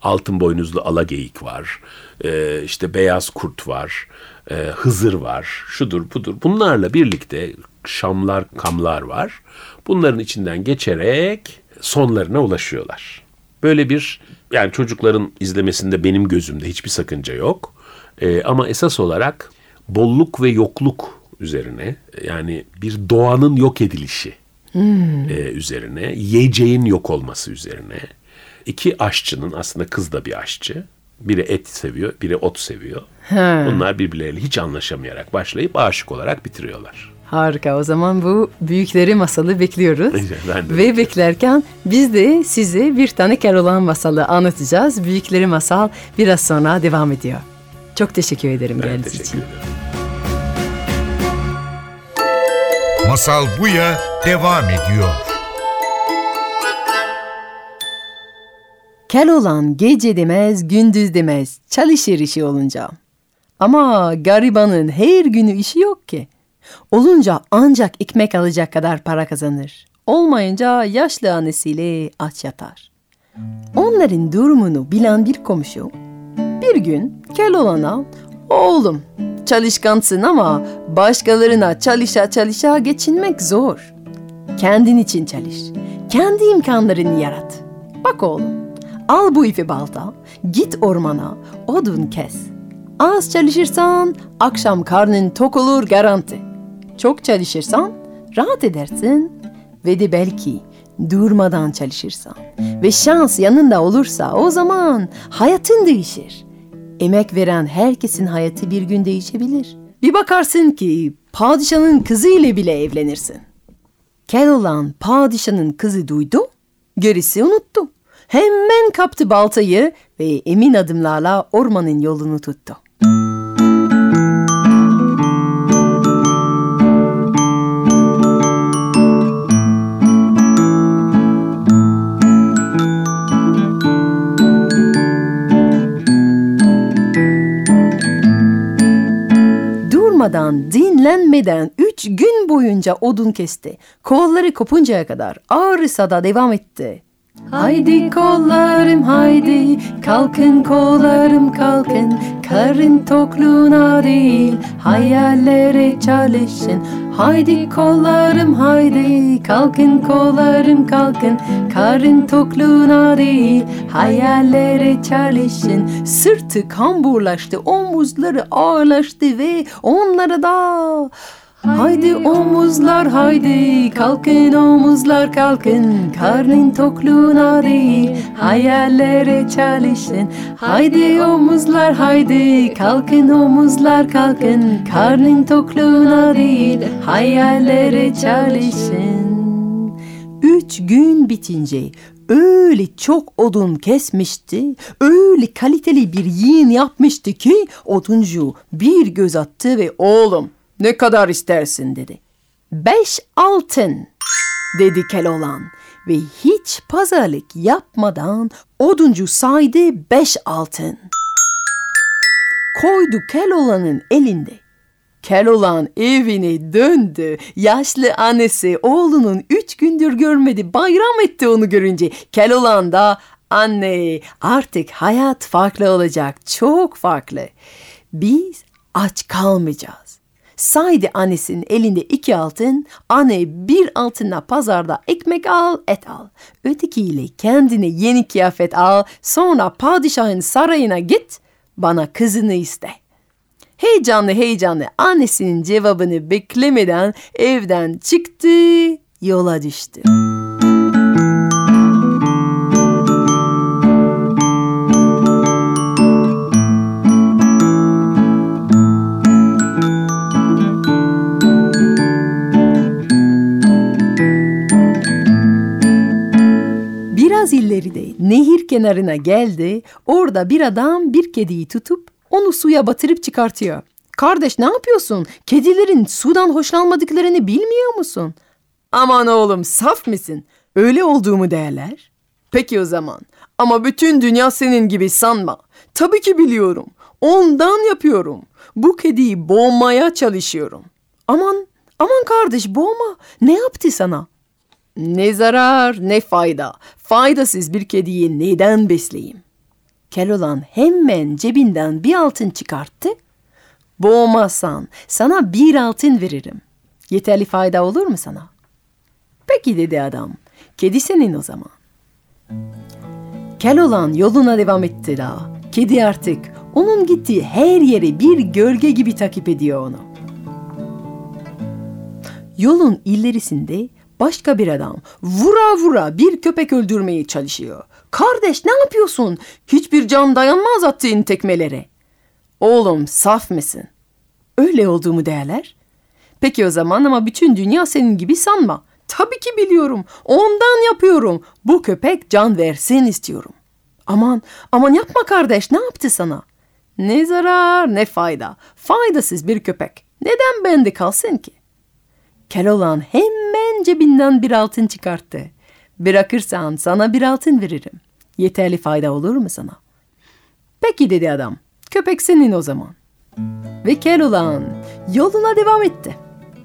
altın boynuzlu alageyik var. E, işte beyaz kurt var. E, Hızır var. Şudur budur. Bunlarla birlikte şamlar, kamlar var. Bunların içinden geçerek sonlarına ulaşıyorlar. Böyle bir yani çocukların izlemesinde benim gözümde hiçbir sakınca yok. E, ama esas olarak bolluk ve yokluk üzerine yani bir doğanın yok edilişi hmm. e, üzerine, yiyeceğin yok olması üzerine iki aşçının aslında kız da bir aşçı. Biri et seviyor, biri ot seviyor. He. Bunlar birbirleriyle hiç anlaşamayarak başlayıp aşık olarak bitiriyorlar. Harika. O zaman bu büyükleri masalı bekliyoruz. ben de Ve beklerken biz de size bir tane Keloğlan masalı anlatacağız. Büyükleri masal biraz sonra devam ediyor. Çok teşekkür ederim ben geldiğiniz için. Ederim. Masal Buya devam ediyor. Kel olan gece demez, gündüz demez, çalışır işi olunca. Ama garibanın her günü işi yok ki. Olunca ancak ekmek alacak kadar para kazanır. Olmayınca yaşlı annesiyle aç yatar. Onların durumunu bilen bir komşu bir gün kel olana oğlum çalışkansın ama başkalarına çalışa çalışa geçinmek zor. Kendin için çalış. Kendi imkanlarını yarat. Bak oğlum Al bu ipi balta, git ormana, odun kes. Az çalışırsan akşam karnın tok olur garanti. Çok çalışırsan rahat edersin ve de belki durmadan çalışırsan ve şans yanında olursa o zaman hayatın değişir. Emek veren herkesin hayatı bir gün değişebilir. Bir bakarsın ki padişahın kızı ile bile evlenirsin. Kel olan padişahın kızı duydu, gerisi unuttu. Hemen kaptı baltayı ve emin adımlarla ormanın yolunu tuttu. Durmadan, dinlenmeden üç gün boyunca odun kesti. Kolları kopuncaya kadar ağrısa da devam etti. Haydi kollarım haydi kalkın kollarım kalkın karın tokluğuna değil hayallere çalışın Haydi kollarım haydi. Kalkın kollarım kalkın. Karın tokluğuna değil hayallere çalışın Sırtı kamburlaştı omuzları ağırlaştı ve onlara da Haydi omuzlar haydi kalkın omuzlar kalkın. Karnın tokluğuna değil hayallere çalışın. Haydi omuzlar haydi kalkın omuzlar kalkın. Karnın tokluğuna değil hayallere çalışın. Üç gün bitince öyle çok odun kesmişti, öyle kaliteli bir yiyin yapmıştı ki oduncu bir göz attı ve oğlum ne kadar istersin dedi. Beş altın dedi Keloğlan ve hiç pazarlık yapmadan oduncu saydı beş altın. Koydu Keloğlan'ın elinde. Keloğlan evine döndü. Yaşlı annesi oğlunun üç gündür görmedi. Bayram etti onu görünce. Keloğlan da anne artık hayat farklı olacak. Çok farklı. Biz aç kalmayacağız. Saydı annesinin elinde iki altın, anne bir altınla pazarda ekmek al, et al. Ötekiyle kendine yeni kıyafet al, sonra padişahın sarayına git, bana kızını iste. Heyecanlı heyecanlı annesinin cevabını beklemeden evden çıktı, yola düştü. Biraz ileride nehir kenarına geldi. Orada bir adam bir kediyi tutup onu suya batırıp çıkartıyor. Kardeş ne yapıyorsun? Kedilerin sudan hoşlanmadıklarını bilmiyor musun? Aman oğlum saf mısın? Öyle olduğumu derler. Peki o zaman. Ama bütün dünya senin gibi sanma. Tabii ki biliyorum. Ondan yapıyorum. Bu kediyi boğmaya çalışıyorum. Aman, aman kardeş boğma. Ne yaptı sana? Ne zarar ne fayda. Faydasız bir kediyi neden besleyeyim? Keloğlan hemen cebinden bir altın çıkarttı. Boğmazsan sana bir altın veririm. Yeterli fayda olur mu sana? Peki dedi adam. Kedi senin o zaman. Keloğlan yoluna devam etti daha. Kedi artık onun gittiği her yere bir gölge gibi takip ediyor onu. Yolun ilerisinde başka bir adam vura vura bir köpek öldürmeye çalışıyor. Kardeş ne yapıyorsun? Hiçbir can dayanmaz attığın tekmelere. Oğlum saf mısın? Öyle olduğumu derler. Peki o zaman ama bütün dünya senin gibi sanma. Tabii ki biliyorum. Ondan yapıyorum. Bu köpek can versin istiyorum. Aman, aman yapma kardeş. Ne yaptı sana? Ne zarar ne fayda. Faydasız bir köpek. Neden bende kalsın ki? Keloğlan hemen cebinden bir altın çıkarttı. Bırakırsan sana bir altın veririm. Yeterli fayda olur mu sana? Peki dedi adam. Köpek senin o zaman. Ve Keloğlan yoluna devam etti.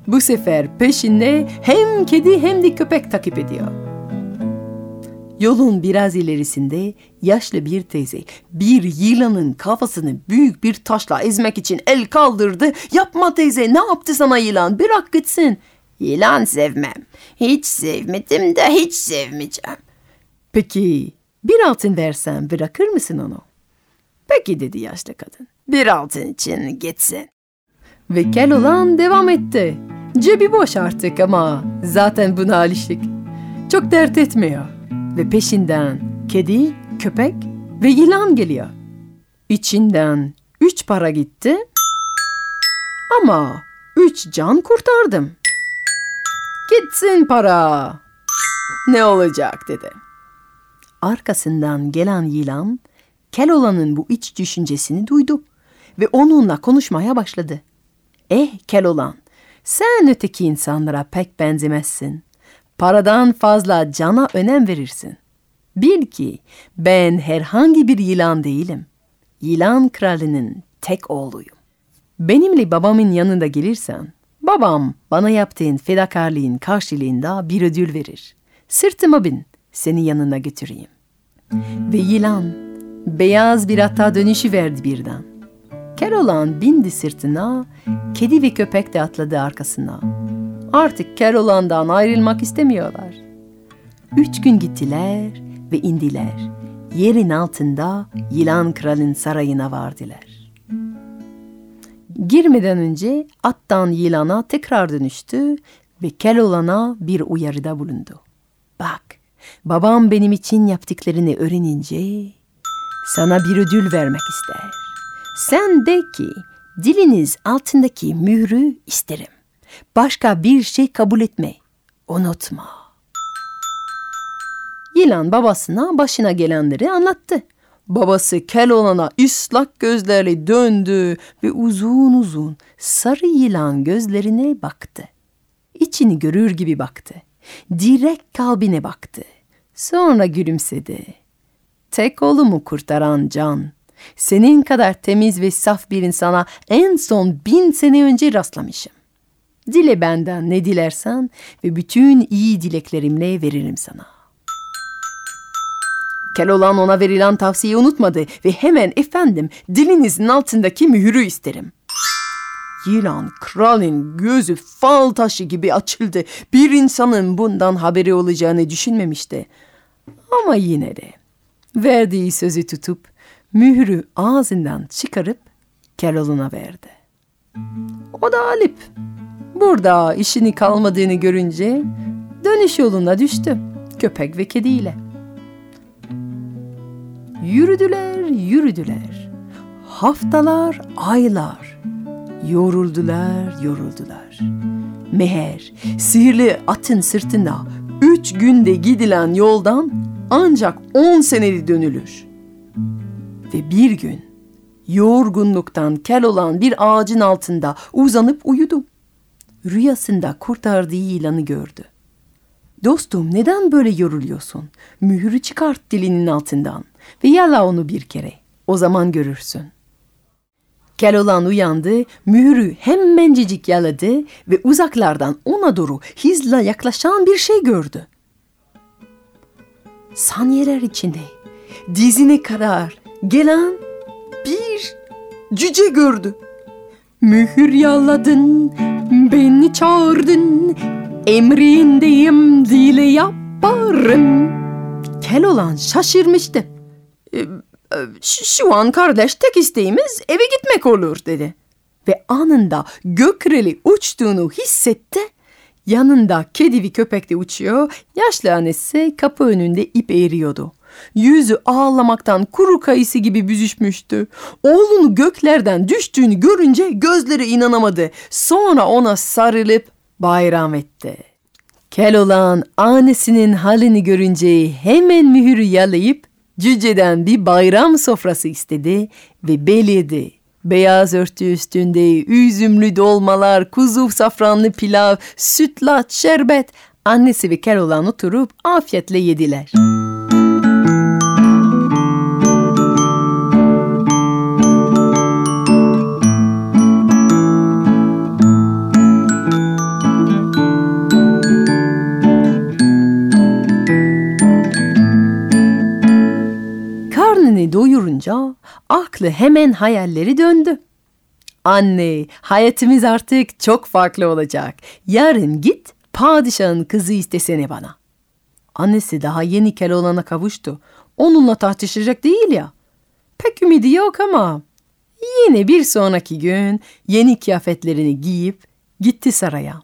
Bu sefer peşinde hem kedi hem de köpek takip ediyor. Yolun biraz ilerisinde yaşlı bir teyze bir yılanın kafasını büyük bir taşla ezmek için el kaldırdı. Yapma teyze ne yaptı sana yılan bırak gitsin. Yılan sevmem. Hiç sevmedim de hiç sevmeyeceğim. Peki bir altın versen bırakır mısın onu? Peki dedi yaşlı kadın. Bir altın için gitsin. Ve Keloğlan devam etti. Cebi boş artık ama zaten buna alıştık. Çok dert etmiyor. Ve peşinden kedi, köpek ve yılan geliyor. İçinden üç para gitti ama üç can kurtardım. Gitsin para. Ne olacak dedi. Arkasından gelen yılan Keloğlan'ın bu iç düşüncesini duydu ve onunla konuşmaya başladı. Eh Keloğlan, sen öteki insanlara pek benzemezsin. Paradan fazla cana önem verirsin. Bil ki ben herhangi bir yılan değilim. Yılan kralının tek oğluyum. Benimle babamın yanında gelirsen, babam bana yaptığın fedakarlığın karşılığında bir ödül verir. Sırtıma bin, seni yanına götüreyim. Ve yılan beyaz bir ata dönüşü verdi birden. Keloğlan bindi sırtına, kedi ve köpek de atladı arkasına. Artık Keloğlan'dan ayrılmak istemiyorlar. Üç gün gittiler ve indiler. Yerin altında yılan kralın sarayına vardılar. Girmeden önce attan yılana tekrar dönüştü ve Keloğlan'a bir uyarıda bulundu. Bak, babam benim için yaptıklarını öğrenince sana bir ödül vermek ister. Sen de ki diliniz altındaki mührü isterim. Başka bir şey kabul etme. Unutma. Yılan babasına başına gelenleri anlattı. Babası Keloğlan'a ıslak gözlerle döndü ve uzun uzun sarı yılan gözlerine baktı. İçini görür gibi baktı. Direkt kalbine baktı. Sonra gülümsedi. Tek oğlumu kurtaran can, Senin kadar temiz ve saf bir insana en son bin sene önce rastlamışım. Dile benden ne dilersen ve bütün iyi dileklerimle veririm sana. Keloğlan ona verilen tavsiyeyi unutmadı ve hemen efendim dilinizin altındaki mühürü isterim. Yılan kralın gözü fal taşı gibi açıldı. Bir insanın bundan haberi olacağını düşünmemişti. Ama yine de verdiği sözü tutup mührü ağzından çıkarıp Keloğlan'a verdi. O da Alip. Burada işini kalmadığını görünce dönüş yoluna düştü köpek ve kediyle. Yürüdüler, yürüdüler. Haftalar, aylar. Yoruldular, yoruldular. Meher, sihirli atın sırtında üç günde gidilen yoldan ancak on seneli dönülür. Ve bir gün yorgunluktan kel olan bir ağacın altında uzanıp uyudu. Rüyasında kurtardığı yılanı gördü. Dostum neden böyle yoruluyorsun? Mühürü çıkart dilinin altından ve yala onu bir kere. O zaman görürsün. Keloğlan uyandı, mühürü hemencecik yaladı ve uzaklardan ona doğru hızla yaklaşan bir şey gördü. Saniyeler içinde dizine kadar gelen bir cüce gördü. Mühür yaladın, beni çağırdın, emrindeyim dile yaparım. Keloğlan şaşırmıştı. Şu an kardeş tek isteğimiz eve gitmek olur dedi. Ve anında gökreli uçtuğunu hissetti. Yanında kedi ve köpek de uçuyor. Yaşlı annesi kapı önünde ip eğriyordu. Yüzü ağlamaktan kuru kayısı gibi büzüşmüştü. Oğlunu göklerden düştüğünü görünce gözleri inanamadı. Sonra ona sarılıp bayram etti. Keloğlan annesinin halini görünce hemen mühürü yalayıp cüceden bir bayram sofrası istedi ve belirdi. Beyaz örtü üstünde üzümlü dolmalar, kuzu safranlı pilav, sütlaç, şerbet. Annesi ve Keloğlan oturup afiyetle yediler. Karnını doyurunca aklı hemen hayalleri döndü. Anne, hayatımız artık çok farklı olacak. Yarın git, padişahın kızı istesene bana. Annesi daha yeni Keloğlan'a kavuştu. Onunla tartışacak değil ya. Pek ümidi yok ama yine bir sonraki gün yeni kıyafetlerini giyip gitti saraya.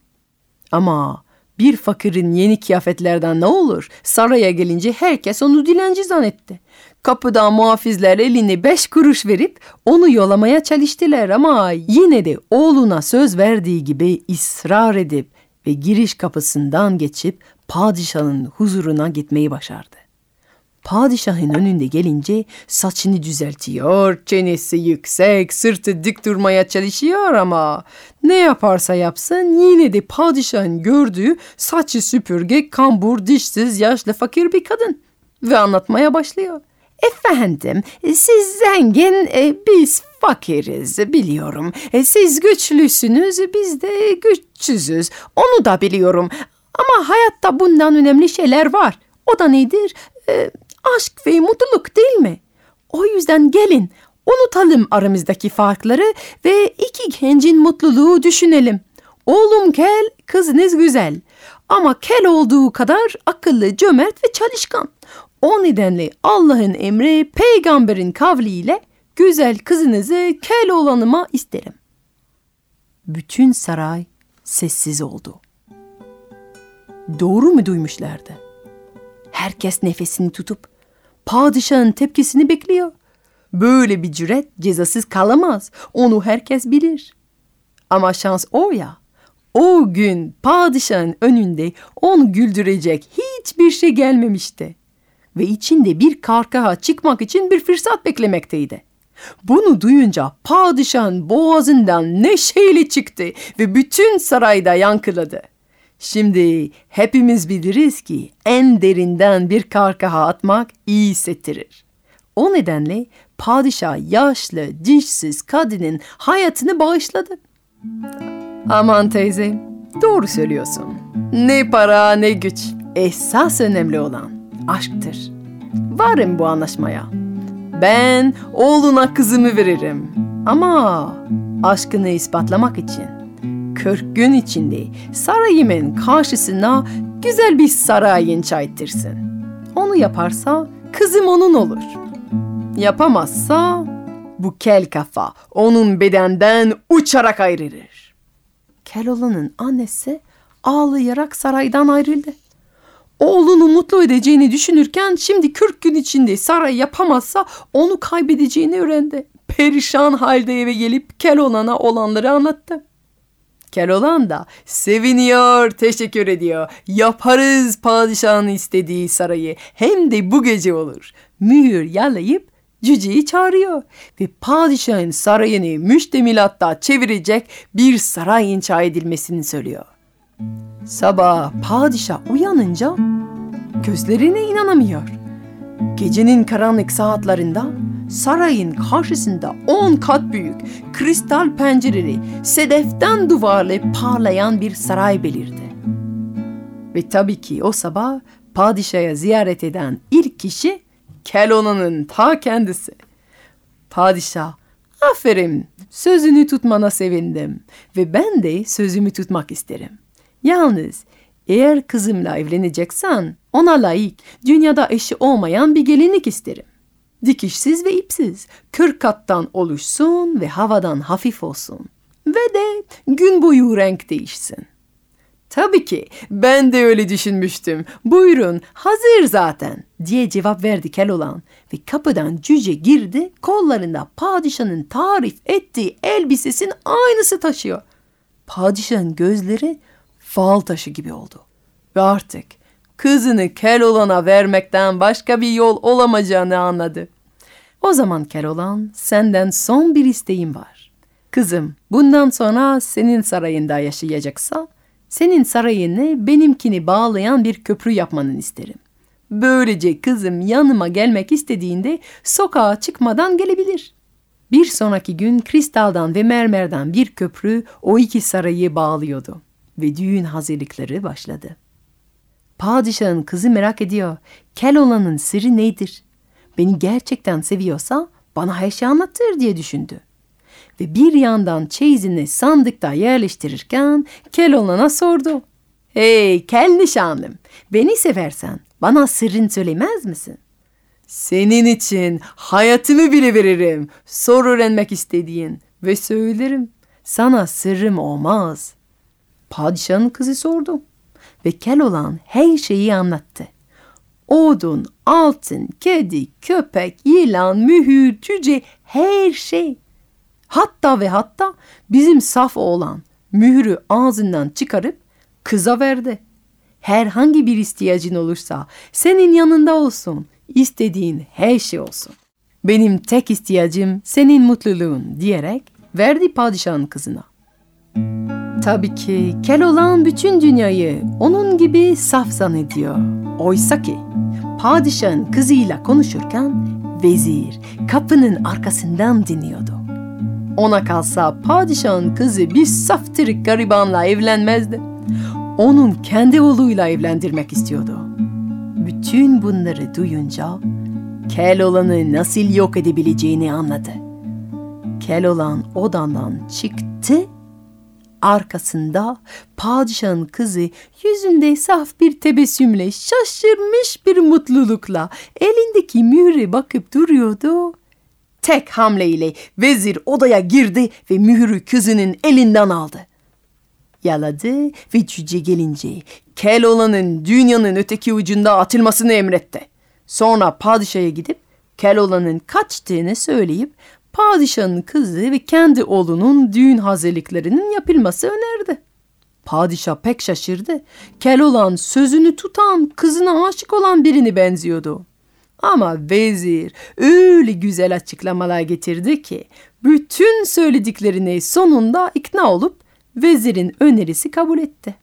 Ama bir fakirin yeni kıyafetlerden ne olur? Saraya gelince herkes onu dilenci zannetti. Kapıda muhafizler eline beş kuruş verip onu yolamaya çalıştılar ama yine de oğluna söz verdiği gibi ısrar edip ve giriş kapısından geçip padişahın huzuruna gitmeyi başardı. Padişahın önünde gelince saçını düzeltiyor, çenesi yüksek, sırtı dik durmaya çalışıyor ama ne yaparsa yapsın yine de padişahın gördüğü saçı süpürge, kambur, dişsiz, yaşlı, fakir bir kadın. Ve anlatmaya başlıyor. Efendim, siz zengin, e, biz fakiriz biliyorum. E, siz güçlüsünüz, biz de güçsüzüz. Onu da biliyorum. Ama hayatta bundan önemli şeyler var. O da nedir? E, aşk ve mutluluk değil mi? O yüzden gelin, unutalım aramızdaki farkları ve iki gencin mutluluğu düşünelim. Oğlum kel, kızınız güzel. Ama kel olduğu kadar akıllı, cömert ve çalışkan. O nedenle Allah'ın emri peygamberin kavliyle güzel kızınızı kel olanıma isterim. Bütün saray sessiz oldu. Doğru mu duymuşlardı? Herkes nefesini tutup padişahın tepkisini bekliyor. Böyle bir cüret cezasız kalamaz. Onu herkes bilir. Ama şans o ya. O gün padişahın önünde onu güldürecek hiçbir şey gelmemişti ve içinde bir karkaha çıkmak için bir fırsat beklemekteydi. Bunu duyunca padişahın boğazından neşeyle çıktı ve bütün sarayda yankıladı. Şimdi hepimiz biliriz ki en derinden bir karkaha atmak iyi hissettirir. O nedenle padişah yaşlı, dişsiz kadının hayatını bağışladı. Aman teyze, doğru söylüyorsun. Ne para ne güç. Esas önemli olan aşktır. Varım bu anlaşmaya. Ben oğluna kızımı veririm. Ama aşkını ispatlamak için 40 gün içinde sarayımın karşısına güzel bir saray inşa ettirsin. Onu yaparsa kızım onun olur. Yapamazsa bu kel kafa onun bedenden uçarak ayrılır. Keloğlan'ın annesi ağlayarak saraydan ayrıldı. Oğlunu mutlu edeceğini düşünürken şimdi 40 gün içinde saray yapamazsa onu kaybedeceğini öğrendi. Perişan halde eve gelip Keloğlan'a olanları anlattı. Keloğlan da seviniyor, teşekkür ediyor. Yaparız padişahın istediği sarayı. Hem de bu gece olur. Mühür yalayıp cüceyi çağırıyor. Ve padişahın sarayını müştemilatta çevirecek bir saray inşa edilmesini söylüyor. Sabah padişah uyanınca gözlerine inanamıyor. Gecenin karanlık saatlerinde sarayın karşısında on kat büyük, kristal pencereli, sedeften duvarlı parlayan bir saray belirdi. Ve tabii ki o sabah padişahı ziyaret eden ilk kişi Keloğlan'ın ta kendisi. Padişah, aferin sözünü tutmana sevindim ve ben de sözümü tutmak isterim. Yalnız eğer kızımla evleneceksen ona layık, dünyada eşi olmayan bir gelinlik isterim. Dikişsiz ve ipsiz, kırk kattan oluşsun ve havadan hafif olsun. Ve de gün boyu renk değişsin. Tabii ki ben de öyle düşünmüştüm. Buyurun hazır zaten diye cevap verdi Keloğlan ve kapıdan cüce girdi kollarında padişahın tarif ettiği elbisesinin aynısı taşıyor. Padişahın gözleri fal taşı gibi oldu. Ve artık kızını Keloğlan'a vermekten başka bir yol olamayacağını anladı. O zaman Keloğlan senden son bir isteğim var. Kızım bundan sonra senin sarayında yaşayacaksa senin sarayını benimkini bağlayan bir köprü yapmanı isterim. Böylece kızım yanıma gelmek istediğinde sokağa çıkmadan gelebilir. Bir sonraki gün kristaldan ve mermerden bir köprü o iki sarayı bağlıyordu ve düğün hazırlıkları başladı. Padişahın kızı merak ediyor. Keloğlan'ın sırrı nedir? Beni gerçekten seviyorsa bana her şeyi anlatır diye düşündü. Ve bir yandan çeyizini sandıkta yerleştirirken Keloğlan'a sordu. Hey kel nişanlım, beni seversen bana sırrını söylemez misin? Senin için hayatımı bile veririm. Sor öğrenmek istediğin ve söylerim. Sana sırrım olmaz. Padişahın kızı sordu ve Keloğlan her şeyi anlattı. Odun, altın, kedi, köpek, yılan, mühür, cüce her şey. Hatta ve hatta bizim saf oğlan mührü ağzından çıkarıp kıza verdi. Herhangi bir ihtiyacın olursa senin yanında olsun. İstediğin her şey olsun. Benim tek ihtiyacım senin mutluluğun diyerek verdi padişahın kızına. Tabii ki Keloğlan bütün dünyayı onun gibi saf zannediyor. Oysa ki padişahın kızıyla konuşurken vezir kapının arkasından dinliyordu. Ona kalsa padişahın kızı bir saftirik garibanla evlenmezdi. Onun kendi oğluyla evlendirmek istiyordu. Bütün bunları duyunca Keloğlan'ı nasıl yok edebileceğini anladı. Keloğlan odandan çıktı Arkasında padişahın kızı yüzünde saf bir tebessümle şaşırmış bir mutlulukla elindeki mühüre bakıp duruyordu. Tek hamleyle vezir odaya girdi ve mühürü kızının elinden aldı. Yaladı ve cüce gelince Keloğlan'ın dünyanın öteki ucunda atılmasını emretti. Sonra padişaha gidip Keloğlan'ın kaçtığını söyleyip padişahın kızı ve kendi oğlunun düğün hazırlıklarının yapılması önerdi. Padişah pek şaşırdı. Keloğlan sözünü tutan, kızına aşık olan birini benziyordu. Ama vezir öyle güzel açıklamalar getirdi ki bütün söylediklerini sonunda ikna olup vezirin önerisi kabul etti.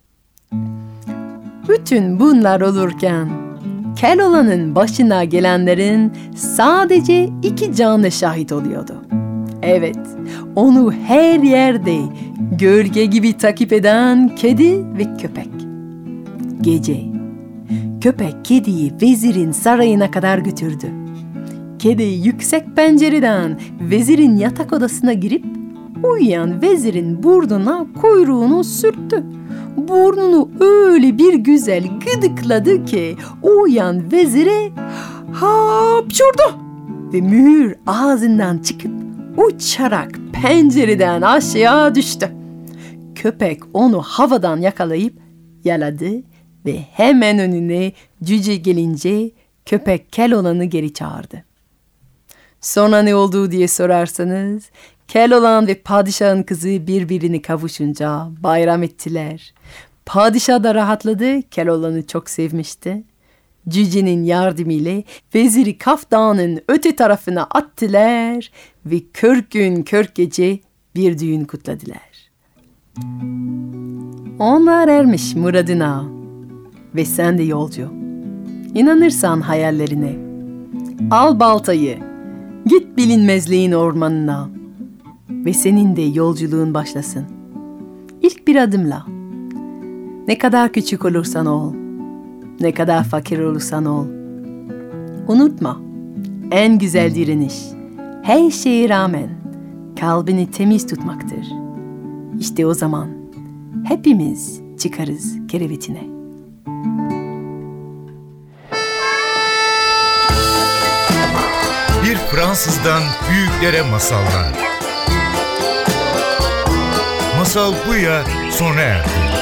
Bütün bunlar olurken Keloğlan'ın başına gelenlerin sadece iki canlı şahit oluyordu. Evet, onu her yerde gölge gibi takip eden kedi ve köpek. Gece, köpek kediyi vezirin sarayına kadar götürdü. Kedi yüksek pencereden vezirin yatak odasına girip uyuyan vezirin burnuna kuyruğunu sürttü. Burnunu öyle bir güzel gıdıkladı ki uyuyan vezire hapşurdu ve mühür ağzından çıkıp uçarak pencereden aşağı düştü. Köpek onu havadan yakalayıp yaladı ve hemen önüne cüce gelince köpek Keloğlan'ı geri çağırdı. Sonra ne oldu diye sorarsanız Keloğlan ve padişahın kızı birbirini kavuşunca bayram ettiler. Padişah da rahatladı, Keloğlan'ı çok sevmişti. Cüce'nin yardımıyla veziri Kaf Dağı'nın öte tarafına attılar ve kırk gün kırk gece bir düğün kutladılar. Onlar ermiş muradına ve sen de yolcu. İnanırsan hayallerine. Al baltayı, git bilinmezliğin ormanına ve senin de yolculuğun başlasın. İlk bir adımla. Ne kadar küçük olursan ol, ne kadar fakir olursan ol. Unutma, en güzel direniş, her şeye rağmen kalbini temiz tutmaktır. İşte o zaman hepimiz çıkarız kerevetine. Bir Fransızdan büyüklere masallar. Masal Buya sona erdi.